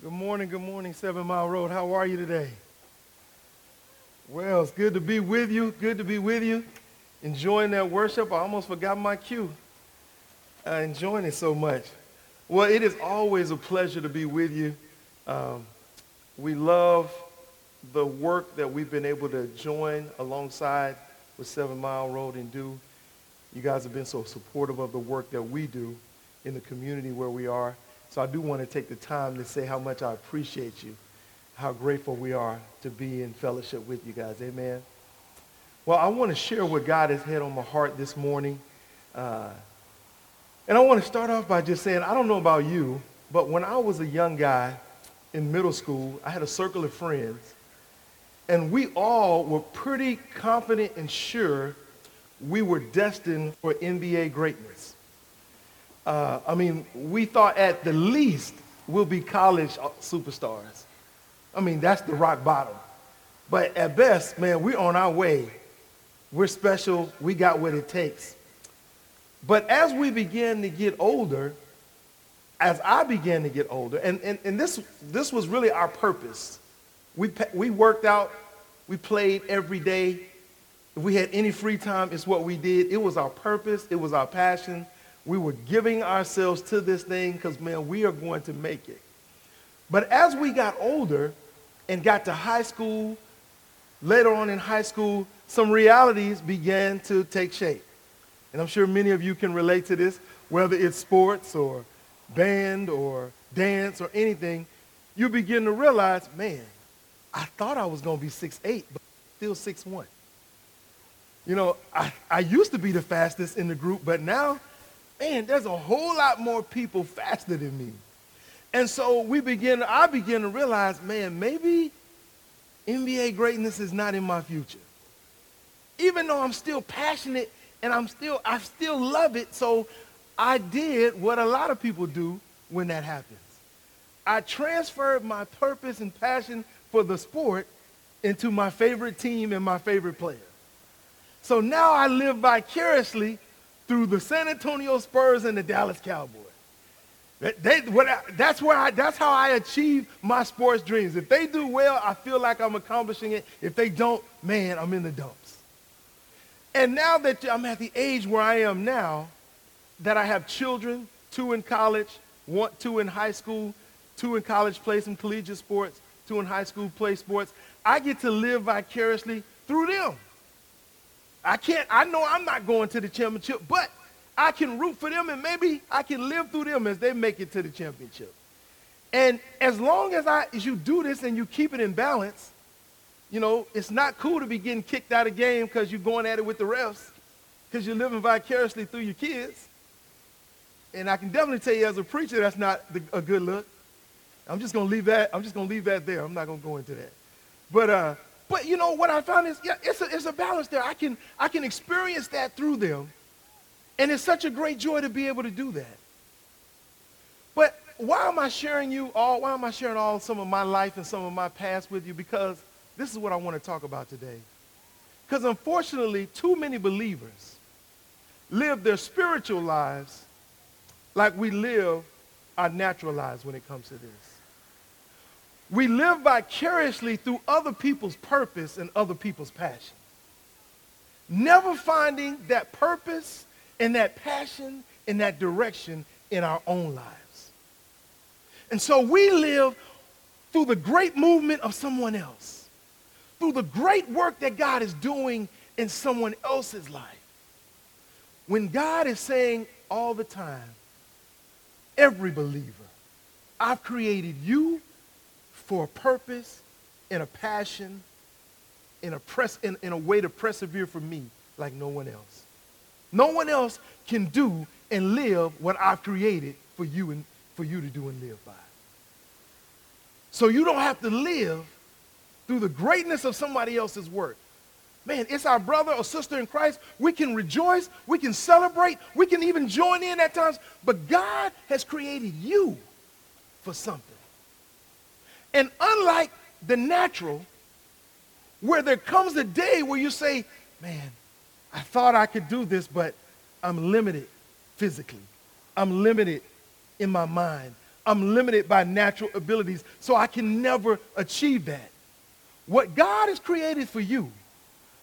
Good morning, good morning, Seven Mile Road. How are you today? Well, it's good to be with you. Good to be with you. Enjoying that worship. I almost forgot my cue. Uh, enjoying it so much. Well, it is always a pleasure to be with you. Um, we love the work that we've been able to join alongside with Seven Mile Road and do. You guys have been so supportive of the work that we do in the community where we are. So I do want to take the time to say how much I appreciate you, how grateful we are to be in fellowship with you guys. Amen. Well, I want to share what God has had on my heart this morning. Uh, and I want to start off by just saying, I don't know about you, but when I was a young guy in middle school, I had a circle of friends, and we all were pretty confident and sure we were destined for NBA greatness. Uh, I mean, we thought at the least we'll be college superstars. I mean, that's the rock bottom. But at best, man, we're on our way. We're special. We got what it takes. But as we began to get older, as I began to get older, and, and, and this, this was really our purpose. We, we worked out, we played every day. If we had any free time, it's what we did. It was our purpose, it was our passion, we were giving ourselves to this thing because, man, we are going to make it. But as we got older and got to high school, later on in high school, some realities began to take shape. And I'm sure many of you can relate to this, whether it's sports or band or dance or anything. You begin to realize, man, I thought I was going to be 6'8", but still 6'1". You know, I, I used to be the fastest in the group, but now man, there's a whole lot more people faster than me. And so we begin, I begin to realize, man, maybe NBA greatness is not in my future. Even though I'm still passionate and I'm still, I still love it. So I did what a lot of people do when that happens. I transferred my purpose and passion for the sport into my favorite team and my favorite player. So now I live vicariously through the San Antonio Spurs and the Dallas Cowboys. They, what I, that's, where I, that's how I achieve my sports dreams. If they do well, I feel like I'm accomplishing it. If they don't, man, I'm in the dumps. And now that I'm at the age where I am now, that I have children, two in college, one, two in high school, two in college play some collegiate sports, two in high school play sports, I get to live vicariously through them. I can't, I know I'm not going to the championship, but I can root for them and maybe I can live through them as they make it to the championship. And as long as I as you do this and you keep it in balance, you know, it's not cool to be getting kicked out of game because you're going at it with the refs, because you're living vicariously through your kids. And I can definitely tell you as a preacher, that's not the, a good look. I'm just gonna leave that. I'm just gonna leave that there. I'm not gonna go into that. But uh, but you know what I found is, yeah, it's a, it's a balance there. I can, I can experience that through them. And it's such a great joy to be able to do that. But why am I sharing you all, why am I sharing all some of my life and some of my past with you? Because this is what I want to talk about today. Because unfortunately, too many believers live their spiritual lives like we live our natural lives when it comes to this. We live vicariously through other people's purpose and other people's passion. Never finding that purpose and that passion and that direction in our own lives. And so we live through the great movement of someone else, through the great work that God is doing in someone else's life. When God is saying all the time, every believer, I've created you for a purpose and a passion in a, press, in, in a way to persevere for me like no one else. No one else can do and live what I've created for you and for you to do and live by. So you don't have to live through the greatness of somebody else's work. Man, it's our brother or sister in Christ. We can rejoice. We can celebrate. We can even join in at times. But God has created you for something. And unlike the natural, where there comes a day where you say, man, I thought I could do this, but I'm limited physically. I'm limited in my mind. I'm limited by natural abilities, so I can never achieve that. What God has created for you,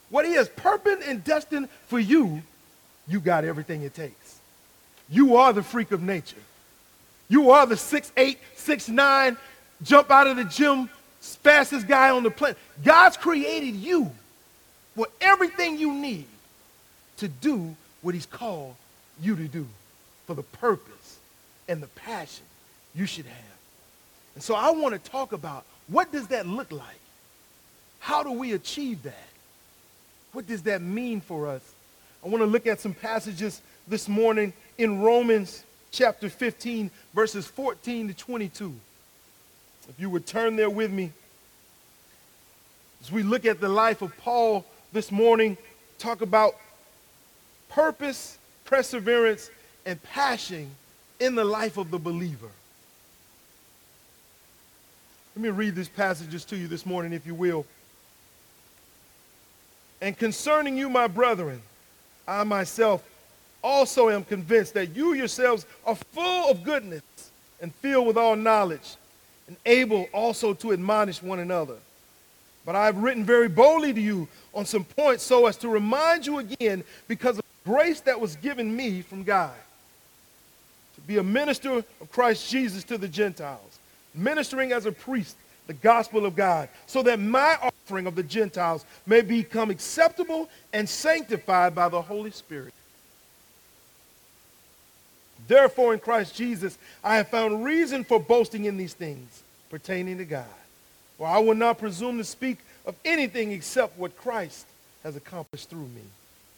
what he has purposed and destined for you, you got everything it takes. You are the freak of nature. You are the six eight, six nine, jump out of the gym, fastest guy on the planet. God's created you for everything you need to do what he's called you to do for the purpose and the passion you should have. And so I want to talk about what does that look like? How do we achieve that? What does that mean for us? I want to look at some passages this morning in Romans chapter 15, verses 14 to 22. If you would turn there with me, as we look at the life of Paul this morning, talk about purpose, perseverance, and passion in the life of the believer. Let me read these passages to you this morning, if you will. And concerning you, my brethren, I myself also am convinced that you yourselves are full of goodness and filled with all knowledge and able also to admonish one another. But I have written very boldly to you on some points so as to remind you again because of the grace that was given me from God to be a minister of Christ Jesus to the Gentiles, ministering as a priest the gospel of God, so that my offering of the Gentiles may become acceptable and sanctified by the Holy Spirit. Therefore, in Christ Jesus, I have found reason for boasting in these things pertaining to God. For I will not presume to speak of anything except what Christ has accomplished through me,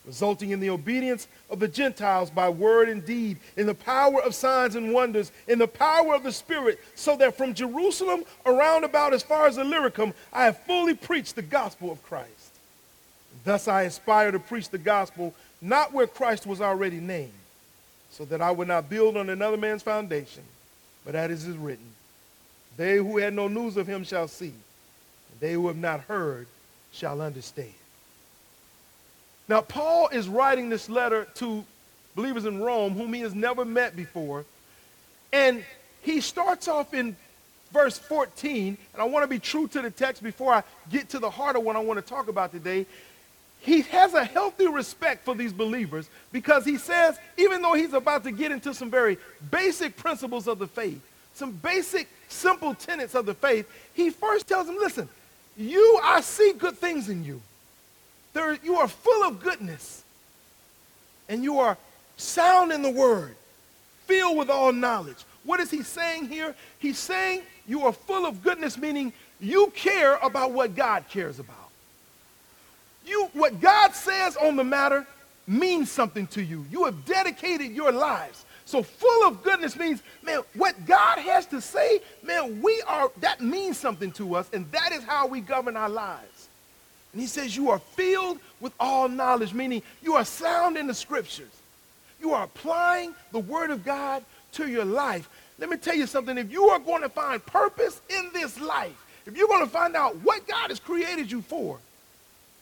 resulting in the obedience of the Gentiles by word and deed, in the power of signs and wonders, in the power of the Spirit, so that from Jerusalem around about as far as Illyricum, I have fully preached the gospel of Christ. Thus I aspire to preach the gospel not where Christ was already named so that I would not build on another man's foundation, but as is written, they who had no news of him shall see, and they who have not heard shall understand. Now, Paul is writing this letter to believers in Rome whom he has never met before, and he starts off in verse 14, and I want to be true to the text before I get to the heart of what I want to talk about today he has a healthy respect for these believers because he says, even though he's about to get into some very basic principles of the faith, some basic, simple tenets of the faith, he first tells them, listen, you, I see good things in you. There, you are full of goodness, and you are sound in the word, filled with all knowledge. What is he saying here? He's saying you are full of goodness, meaning you care about what God cares about you, what God says on the matter means something to you. You have dedicated your lives. So full of goodness means, man, what God has to say, man, we are, that means something to us, and that is how we govern our lives. And he says, you are filled with all knowledge, meaning you are sound in the scriptures. You are applying the word of God to your life. Let me tell you something. If you are going to find purpose in this life, if you're going to find out what God has created you for,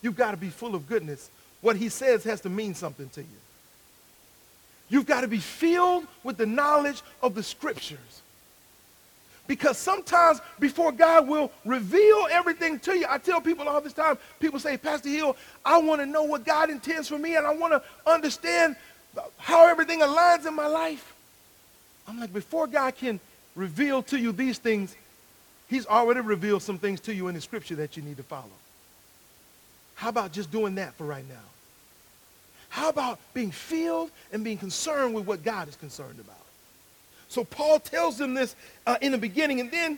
You've got to be full of goodness. What he says has to mean something to you. You've got to be filled with the knowledge of the scriptures. Because sometimes before God will reveal everything to you, I tell people all this time, people say, Pastor Hill, I want to know what God intends for me and I want to understand how everything aligns in my life. I'm like, before God can reveal to you these things, he's already revealed some things to you in the scripture that you need to follow. How about just doing that for right now? How about being filled and being concerned with what God is concerned about? So Paul tells them this uh, in the beginning, and then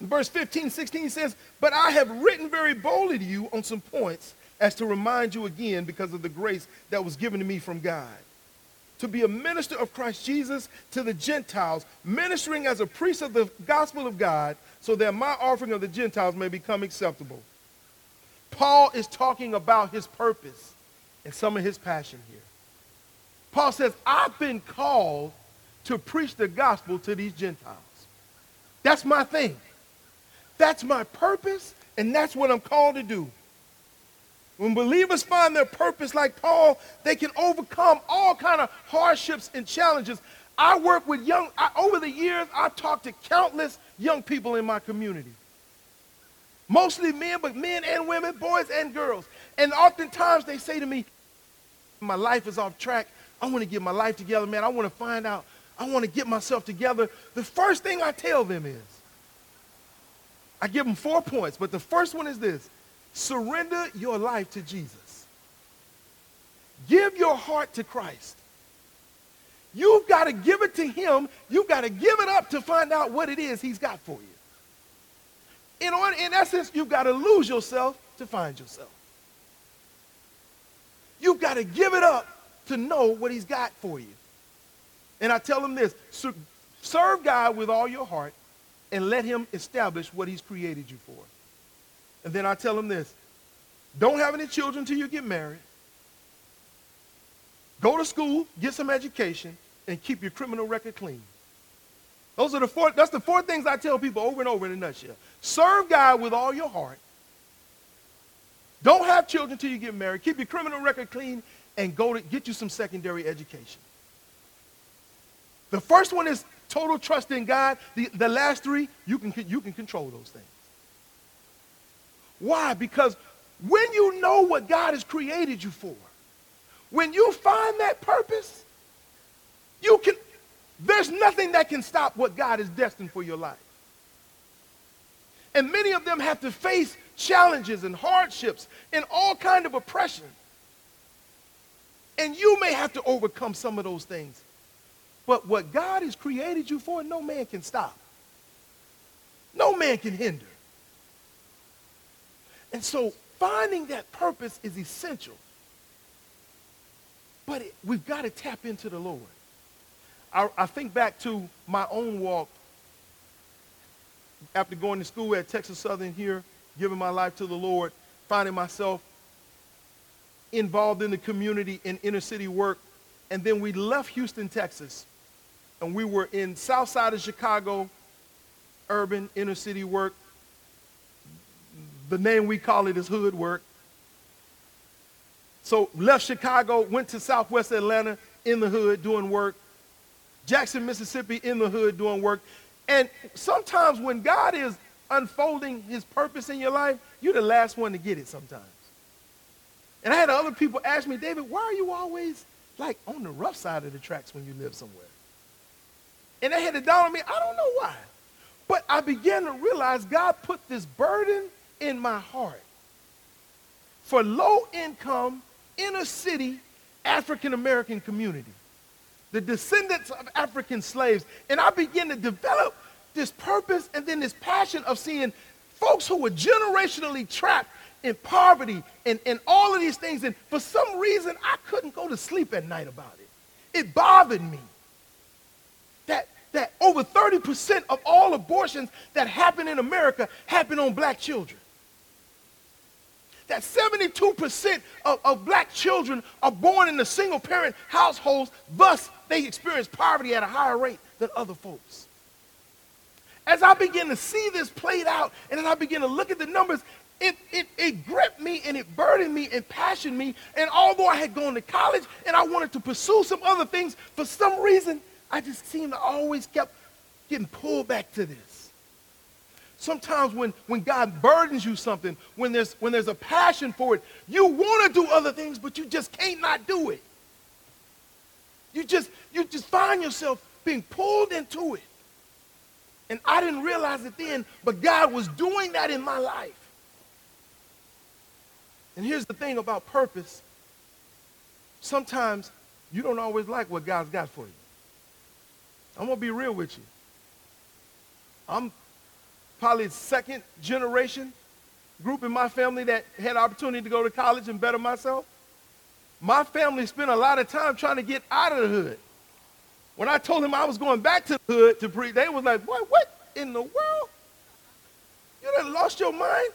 verse 15, 16 says, But I have written very boldly to you on some points as to remind you again because of the grace that was given to me from God. To be a minister of Christ Jesus to the Gentiles, ministering as a priest of the gospel of God, so that my offering of the Gentiles may become acceptable. Paul is talking about his purpose and some of his passion here. Paul says, I've been called to preach the gospel to these Gentiles. That's my thing. That's my purpose, and that's what I'm called to do. When believers find their purpose like Paul, they can overcome all kind of hardships and challenges. I work with young, I, over the years, I've talked to countless young people in my community. Mostly men, but men and women, boys and girls. And oftentimes they say to me, my life is off track. I want to get my life together, man. I want to find out. I want to get myself together. The first thing I tell them is, I give them four points, but the first one is this. Surrender your life to Jesus. Give your heart to Christ. You've got to give it to him. You've got to give it up to find out what it is he's got for you. In, in essence, you've got to lose yourself to find yourself. You've got to give it up to know what he's got for you. And I tell them this, serve God with all your heart and let him establish what he's created you for. And then I tell them this, don't have any children until you get married. Go to school, get some education, and keep your criminal record clean. Those are the four, that's the four things I tell people over and over in a nutshell. Serve God with all your heart. Don't have children until you get married. Keep your criminal record clean and go to get you some secondary education. The first one is total trust in God. The, the last three, you can, you can control those things. Why? Because when you know what God has created you for, when you find that purpose, you can, there's nothing that can stop what God is destined for your life. And many of them have to face challenges and hardships and all kind of oppression. And you may have to overcome some of those things. But what God has created you for, no man can stop. No man can hinder. And so finding that purpose is essential. But it, we've got to tap into the Lord. I, I think back to my own walk after going to school at Texas Southern here, giving my life to the Lord, finding myself involved in the community in inner city work. And then we left Houston, Texas, and we were in south side of Chicago, urban inner city work. The name we call it is hood work. So left Chicago, went to southwest Atlanta in the hood doing work. Jackson, Mississippi in the hood doing work. And sometimes when God is unfolding his purpose in your life, you're the last one to get it sometimes. And I had other people ask me, David, why are you always like on the rough side of the tracks when you live somewhere? And they had to dawn on me, I don't know why. But I began to realize God put this burden in my heart for low income, inner city, African American community the descendants of African slaves. And I began to develop this purpose and then this passion of seeing folks who were generationally trapped in poverty and, and all of these things. And for some reason, I couldn't go to sleep at night about it. It bothered me that, that over 30% of all abortions that happen in America happen on black children that 72% of, of black children are born in the single parent households, thus they experience poverty at a higher rate than other folks. As I begin to see this played out, and as I begin to look at the numbers, it, it, it gripped me and it burdened me and passioned me. And although I had gone to college and I wanted to pursue some other things, for some reason, I just seemed to always kept getting pulled back to this. Sometimes when, when God burdens you something, when there's, when there's a passion for it, you want to do other things, but you just can't not do it. You just, you just find yourself being pulled into it. And I didn't realize it then, but God was doing that in my life. And here's the thing about purpose. Sometimes you don't always like what God's got for you. I'm going to be real with you. I'm probably second generation group in my family that had opportunity to go to college and better myself. My family spent a lot of time trying to get out of the hood. When I told them I was going back to the hood to preach, they was like, boy, What in the world? You done lost your mind?"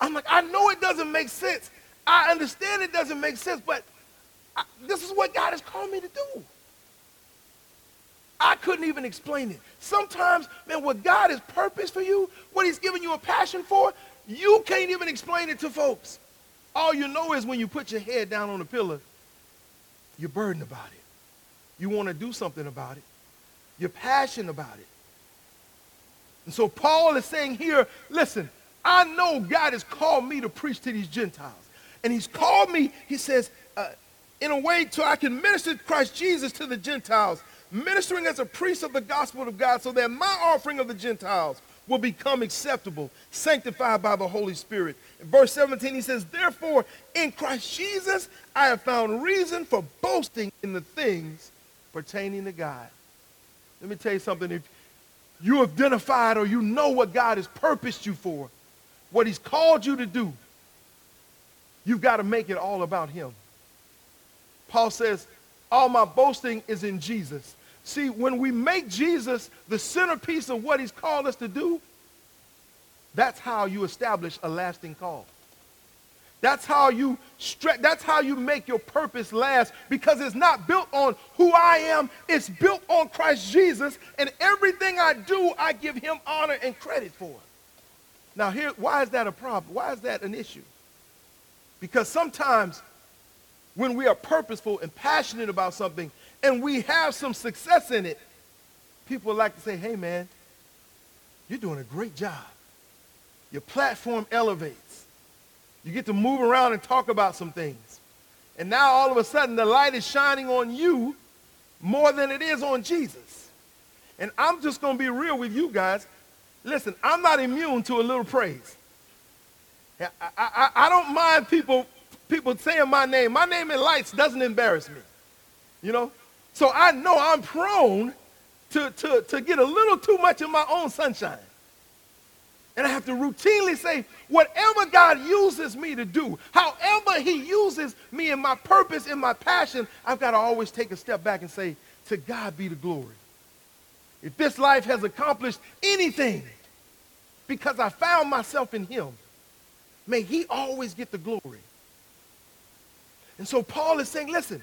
I'm like, I know it doesn't make sense. I understand it doesn't make sense, but I, this is what God has called me to do. I couldn't even explain it. Sometimes, man, what God has purpose for you, what he's given you a passion for, you can't even explain it to folks. All you know is when you put your head down on the pillow, you're burdened about it. You want to do something about it. You're passionate about it. And so Paul is saying here, listen, I know God has called me to preach to these Gentiles. And he's called me, he says, uh, in a way so I can minister Christ Jesus to the Gentiles, ministering as a priest of the gospel of God so that my offering of the Gentiles will become acceptable, sanctified by the Holy Spirit. Verse 17, he says, Therefore, in Christ Jesus, I have found reason for boasting in the things pertaining to God. Let me tell you something. If you identified or you know what God has purposed you for, what he's called you to do, you've got to make it all about him. Paul says, all my boasting is in Jesus. See, when we make Jesus the centerpiece of what he's called us to do, that's how you establish a lasting call. That's how you stretch, that's how you make your purpose last because it's not built on who I am, it's built on Christ Jesus, and everything I do, I give him honor and credit for. Now here, why is that a problem? Why is that an issue? Because sometimes when we are purposeful and passionate about something, and we have some success in it, people like to say, hey man, you're doing a great job. Your platform elevates. You get to move around and talk about some things. And now all of a sudden the light is shining on you more than it is on Jesus. And I'm just going to be real with you guys. Listen, I'm not immune to a little praise. I, I, I don't mind people, people saying my name. My name in lights doesn't embarrass me. You know? So I know I'm prone to, to, to get a little too much of my own sunshine. And I have to routinely say, whatever God uses me to do, however he uses me in my purpose, in my passion, I've got to always take a step back and say, to God be the glory. If this life has accomplished anything because I found myself in him, may he always get the glory. And so Paul is saying, listen,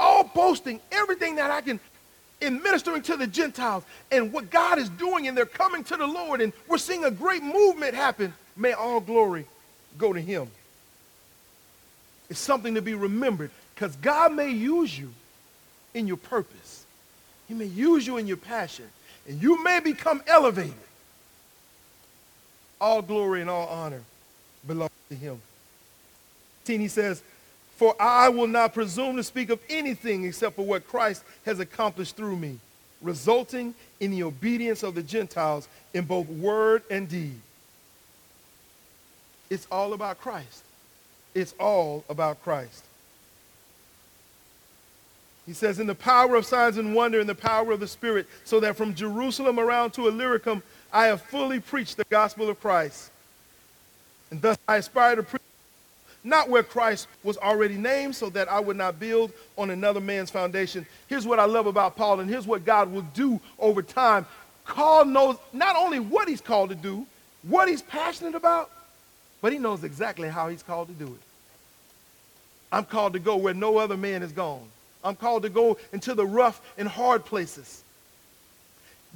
all boasting, everything that I can in ministering to the Gentiles and what God is doing and they're coming to the Lord and we're seeing a great movement happen. May all glory go to him. It's something to be remembered because God may use you in your purpose. He may use you in your passion and you may become elevated. All glory and all honor belongs to him. He says, for I will not presume to speak of anything except for what Christ has accomplished through me, resulting in the obedience of the Gentiles in both word and deed. It's all about Christ. It's all about Christ. He says, in the power of signs and wonder, in the power of the Spirit, so that from Jerusalem around to Illyricum, I have fully preached the gospel of Christ. And thus I aspire to preach not where Christ was already named, so that I would not build on another man's foundation. Here's what I love about Paul, and here's what God will do over time. Paul knows not only what he's called to do, what he's passionate about, but he knows exactly how he's called to do it. I'm called to go where no other man has gone. I'm called to go into the rough and hard places.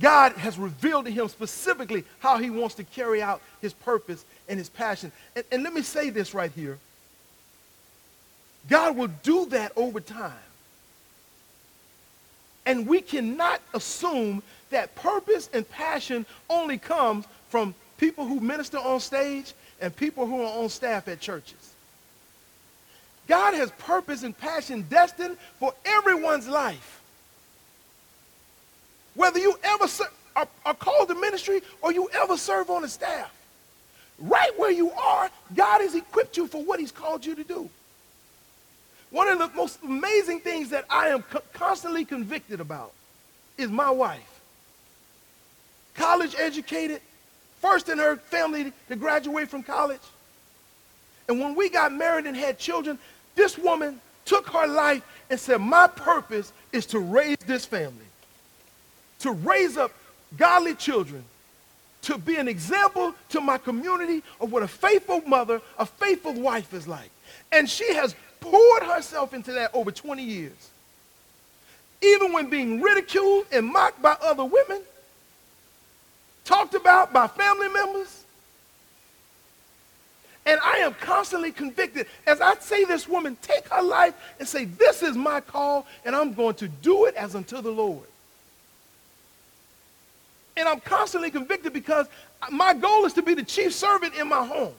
God has revealed to him specifically how he wants to carry out his purpose and his passion. And, and let me say this right here. God will do that over time. And we cannot assume that purpose and passion only comes from people who minister on stage and people who are on staff at churches. God has purpose and passion destined for everyone's life. Whether you ever ser- are, are called to ministry or you ever serve on a staff, right where you are, God has equipped you for what he's called you to do. One of the most amazing things that I am co- constantly convicted about is my wife. College educated, first in her family to graduate from college. And when we got married and had children, this woman took her life and said, My purpose is to raise this family, to raise up godly children, to be an example to my community of what a faithful mother, a faithful wife is like. And she has poured herself into that over 20 years. Even when being ridiculed and mocked by other women, talked about by family members. And I am constantly convicted as I say this woman, take her life and say, this is my call, and I'm going to do it as unto the Lord. And I'm constantly convicted because my goal is to be the chief servant in my home.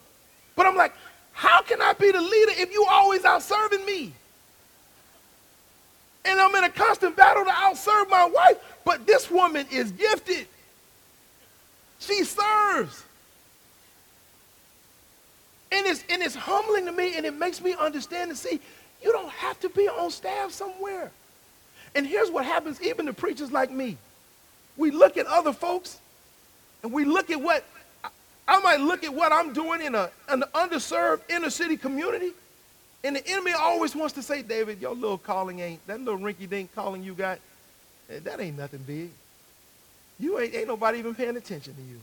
But I'm like, how can I be the leader if you always out serving me? And I'm in a constant battle to outserve my wife, but this woman is gifted. She serves. And it's, and it's humbling to me and it makes me understand and see you don't have to be on staff somewhere. And here's what happens even to preachers like me. We look at other folks and we look at what, I might look at what I'm doing in a, an underserved inner city community. And the enemy always wants to say, David, your little calling ain't, that little rinky dink calling you got, eh, that ain't nothing big. You ain't, ain't nobody even paying attention to you.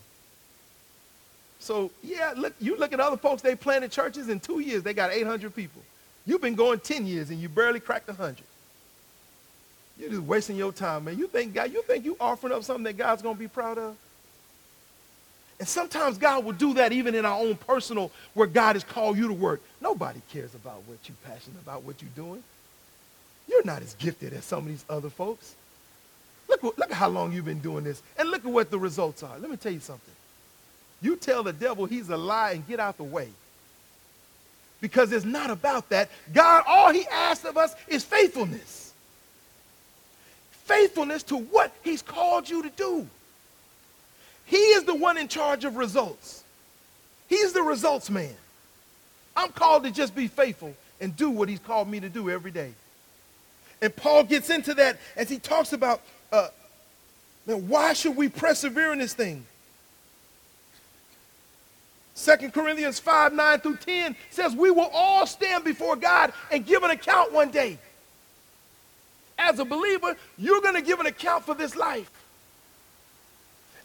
So, yeah, look, you look at other folks, they planted churches in two years, they got 800 people. You've been going 10 years and you barely cracked 100. You're just wasting your time, man. You think God, you think you offering up something that God's going to be proud of? And sometimes God will do that even in our own personal, where God has called you to work. Nobody cares about what you're passionate about, what you're doing. You're not as gifted as some of these other folks. Look, look at how long you've been doing this, and look at what the results are. Let me tell you something. You tell the devil he's a lie and get out the way. Because it's not about that. God, all he asks of us is faithfulness. Faithfulness to what he's called you to do. He is the one in charge of results. He's the results man. I'm called to just be faithful and do what he's called me to do every day. And Paul gets into that as he talks about, uh, man, why should we persevere in this thing? 2 Corinthians 5, 9 through 10 says we will all stand before God and give an account one day. As a believer, you're going to give an account for this life.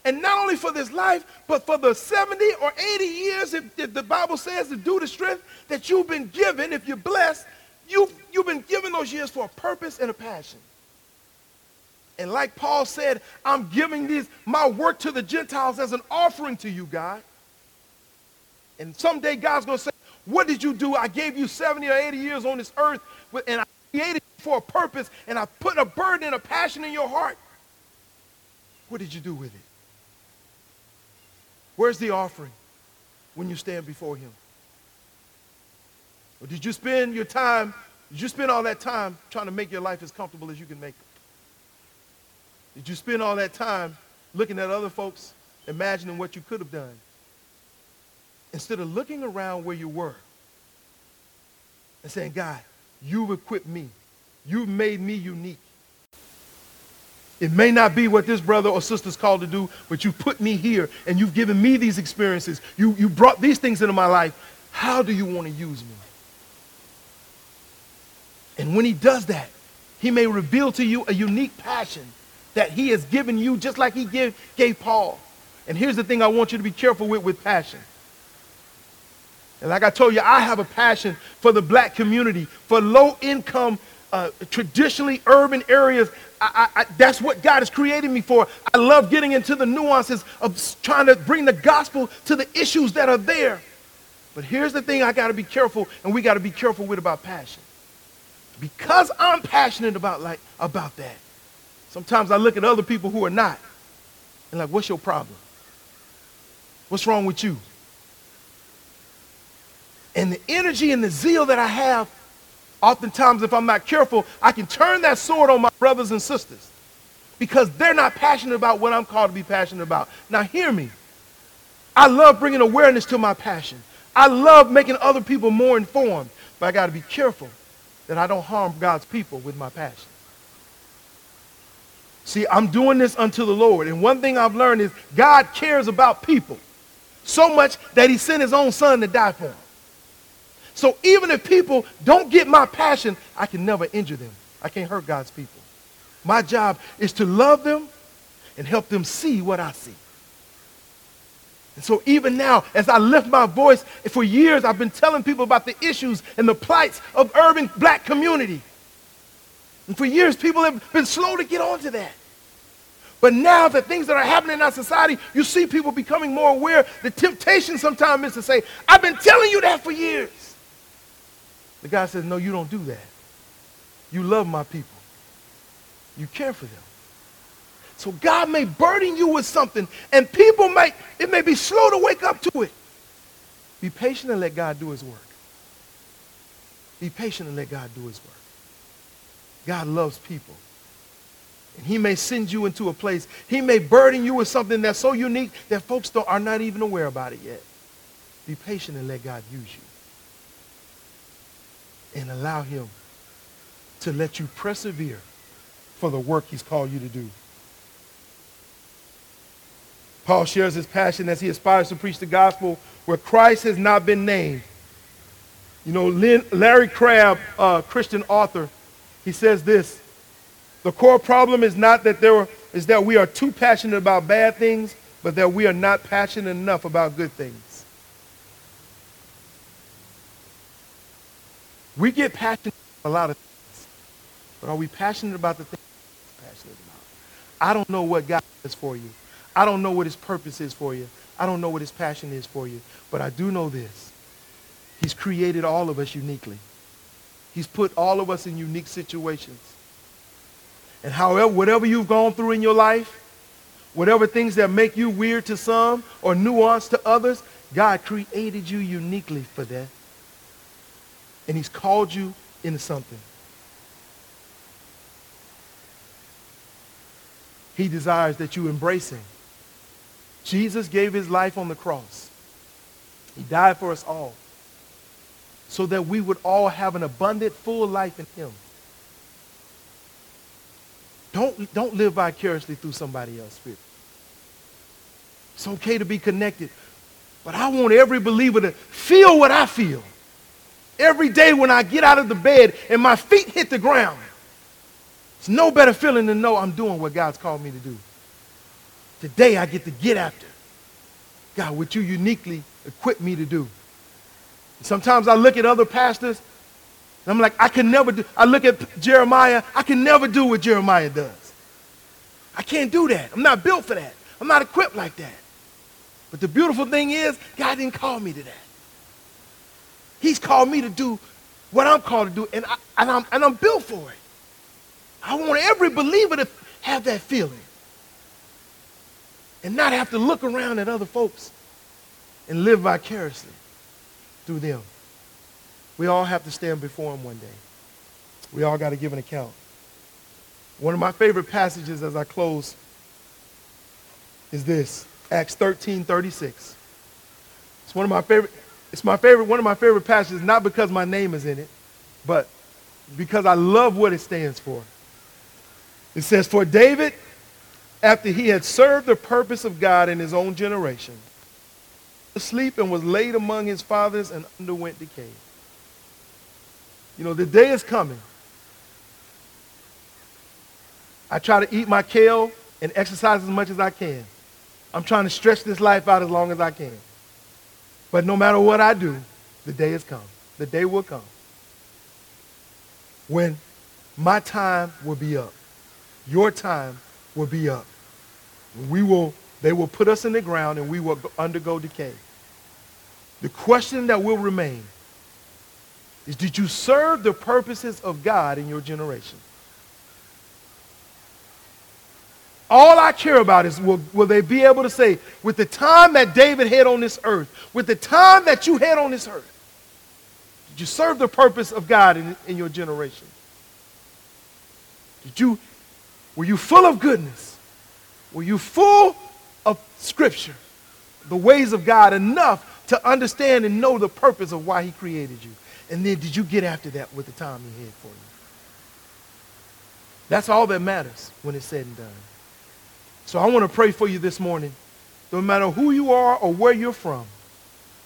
And not only for this life, but for the 70 or 80 years, if, if the Bible says to do the strength that you've been given, if you're blessed, you've, you've been given those years for a purpose and a passion. And like Paul said, I'm giving these my work to the Gentiles as an offering to you, God. And someday God's going to say, what did you do? I gave you 70 or 80 years on this earth, and I created you for a purpose, and I put a burden and a passion in your heart. What did you do with it? Where's the offering when you stand before him? Or did you spend your time, did you spend all that time trying to make your life as comfortable as you can make it? Did you spend all that time looking at other folks, imagining what you could have done? instead of looking around where you were and saying, God, you've equipped me. You've made me unique. It may not be what this brother or sister's called to do, but you put me here and you've given me these experiences. You, you brought these things into my life. How do you want to use me? And when he does that, he may reveal to you a unique passion that he has given you just like he gave, gave Paul. And here's the thing I want you to be careful with with passion. And like I told you, I have a passion for the black community, for low income, uh, traditionally urban areas. I, I, that's what God has created me for. I love getting into the nuances of trying to bring the gospel to the issues that are there. But here's the thing I got to be careful, and we got to be careful with about passion. Because I'm passionate about, like, about that, sometimes I look at other people who are not, and like, what's your problem? What's wrong with you? And the energy and the zeal that I have, oftentimes, if I'm not careful, I can turn that sword on my brothers and sisters because they're not passionate about what I'm called to be passionate about. Now, hear me. I love bringing awareness to my passion. I love making other people more informed, but I got to be careful that I don't harm God's people with my passion. See, I'm doing this unto the Lord. And one thing I've learned is God cares about people so much that he sent his own son to die for them. So even if people don't get my passion, I can never injure them. I can't hurt God's people. My job is to love them and help them see what I see. And so even now, as I lift my voice, for years I've been telling people about the issues and the plights of urban black community. And for years, people have been slow to get onto that. But now the things that are happening in our society, you see people becoming more aware. The temptation sometimes is to say, I've been telling you that for years. The guy says, no, you don't do that. You love my people. You care for them. So God may burden you with something, and people may, it may be slow to wake up to it. Be patient and let God do his work. Be patient and let God do his work. God loves people. And he may send you into a place. He may burden you with something that's so unique that folks are not even aware about it yet. Be patient and let God use you. And allow him to let you persevere for the work he's called you to do. Paul shares his passion as he aspires to preach the gospel where Christ has not been named. You know, Larry Crabb, uh, Christian author, he says this. The core problem is not that there is that we are too passionate about bad things, but that we are not passionate enough about good things. We get passionate about a lot of things, but are we passionate about the things we're passionate about? I don't know what God has for you. I don't know what his purpose is for you. I don't know what his passion is for you. But I do know this. He's created all of us uniquely. He's put all of us in unique situations. And however, whatever you've gone through in your life, whatever things that make you weird to some or nuanced to others, God created you uniquely for that. And he's called you into something. He desires that you embrace him. Jesus gave his life on the cross. He died for us all so that we would all have an abundant, full life in him. Don't, don't live vicariously through somebody else. Spirit. It's okay to be connected, but I want every believer to feel what I feel. Every day when I get out of the bed and my feet hit the ground, it's no better feeling than know I'm doing what God's called me to do. Today I get to get after. God, what you uniquely equipped me to do. Sometimes I look at other pastors and I'm like, I can never do. I look at Jeremiah, I can never do what Jeremiah does. I can't do that. I'm not built for that. I'm not equipped like that. But the beautiful thing is, God didn't call me to that. He's called me to do what I'm called to do, and, I, and, I'm, and I'm built for it. I want every believer to have that feeling and not have to look around at other folks and live vicariously through them. We all have to stand before him one day. We all got to give an account. One of my favorite passages as I close is this, Acts 13, 36. It's one of my favorite, it's my favorite, one of my favorite passages, not because my name is in it, but because I love what it stands for. It says, For David after he had served the purpose of God in his own generation, asleep and was laid among his fathers and underwent decay. You know, the day is coming. I try to eat my kale and exercise as much as I can. I'm trying to stretch this life out as long as I can. But no matter what I do, the day has come. The day will come when my time will be up. Your time will be up. We will, they will put us in the ground and we will undergo decay. The question that will remain is did you serve the purposes of God in your generation? All I care about is will, will they be able to say, with the time that David had on this earth, with the time that you had on this earth, did you serve the purpose of God in, in your generation? Did you were you full of goodness? Were you full of Scripture, the ways of God, enough to understand and know the purpose of why He created you? And then did you get after that with the time He had for you? That's all that matters when it's said and done. So I want to pray for you this morning. No matter who you are or where you're from,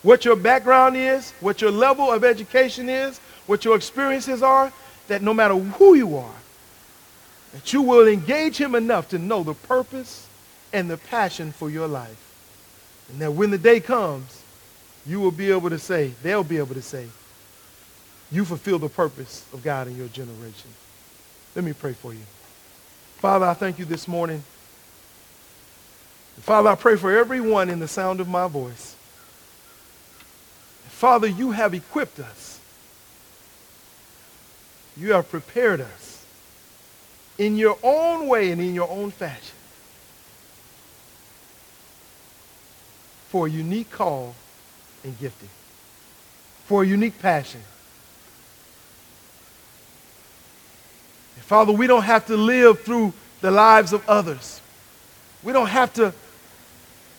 what your background is, what your level of education is, what your experiences are, that no matter who you are, that you will engage him enough to know the purpose and the passion for your life. And that when the day comes, you will be able to say, they'll be able to say, you fulfill the purpose of God in your generation. Let me pray for you. Father, I thank you this morning Father, I pray for everyone in the sound of my voice. Father, you have equipped us. You have prepared us in your own way and in your own fashion for a unique call and gifting, for a unique passion. And Father, we don't have to live through the lives of others. We don't have to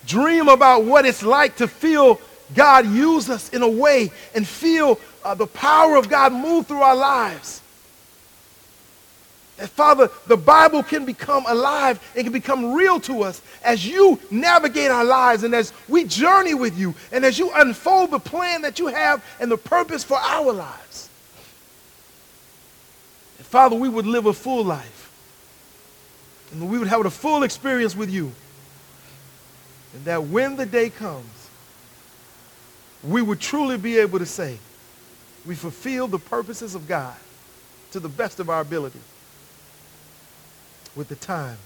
dream about what it's like to feel God use us in a way and feel uh, the power of God move through our lives. And Father, the Bible can become alive and can become real to us as you navigate our lives and as we journey with you and as you unfold the plan that you have and the purpose for our lives. And Father, we would live a full life and we would have a full experience with you. And that when the day comes, we would truly be able to say, we fulfilled the purposes of God to the best of our ability with the time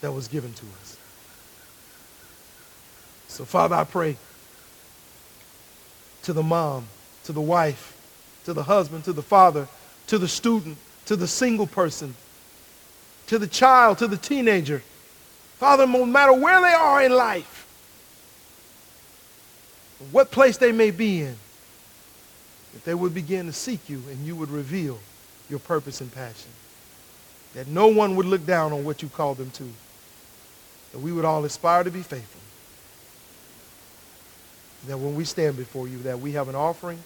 that was given to us. So, Father, I pray to the mom, to the wife, to the husband, to the father, to the student, to the single person, to the child, to the teenager. Father, no matter where they are in life, what place they may be in, that they would begin to seek you and you would reveal your purpose and passion. That no one would look down on what you called them to. That we would all aspire to be faithful. That when we stand before you, that we have an offering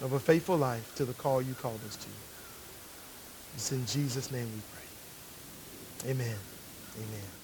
of a faithful life to the call you called us to. It's in Jesus' name we pray. Amen. Amen.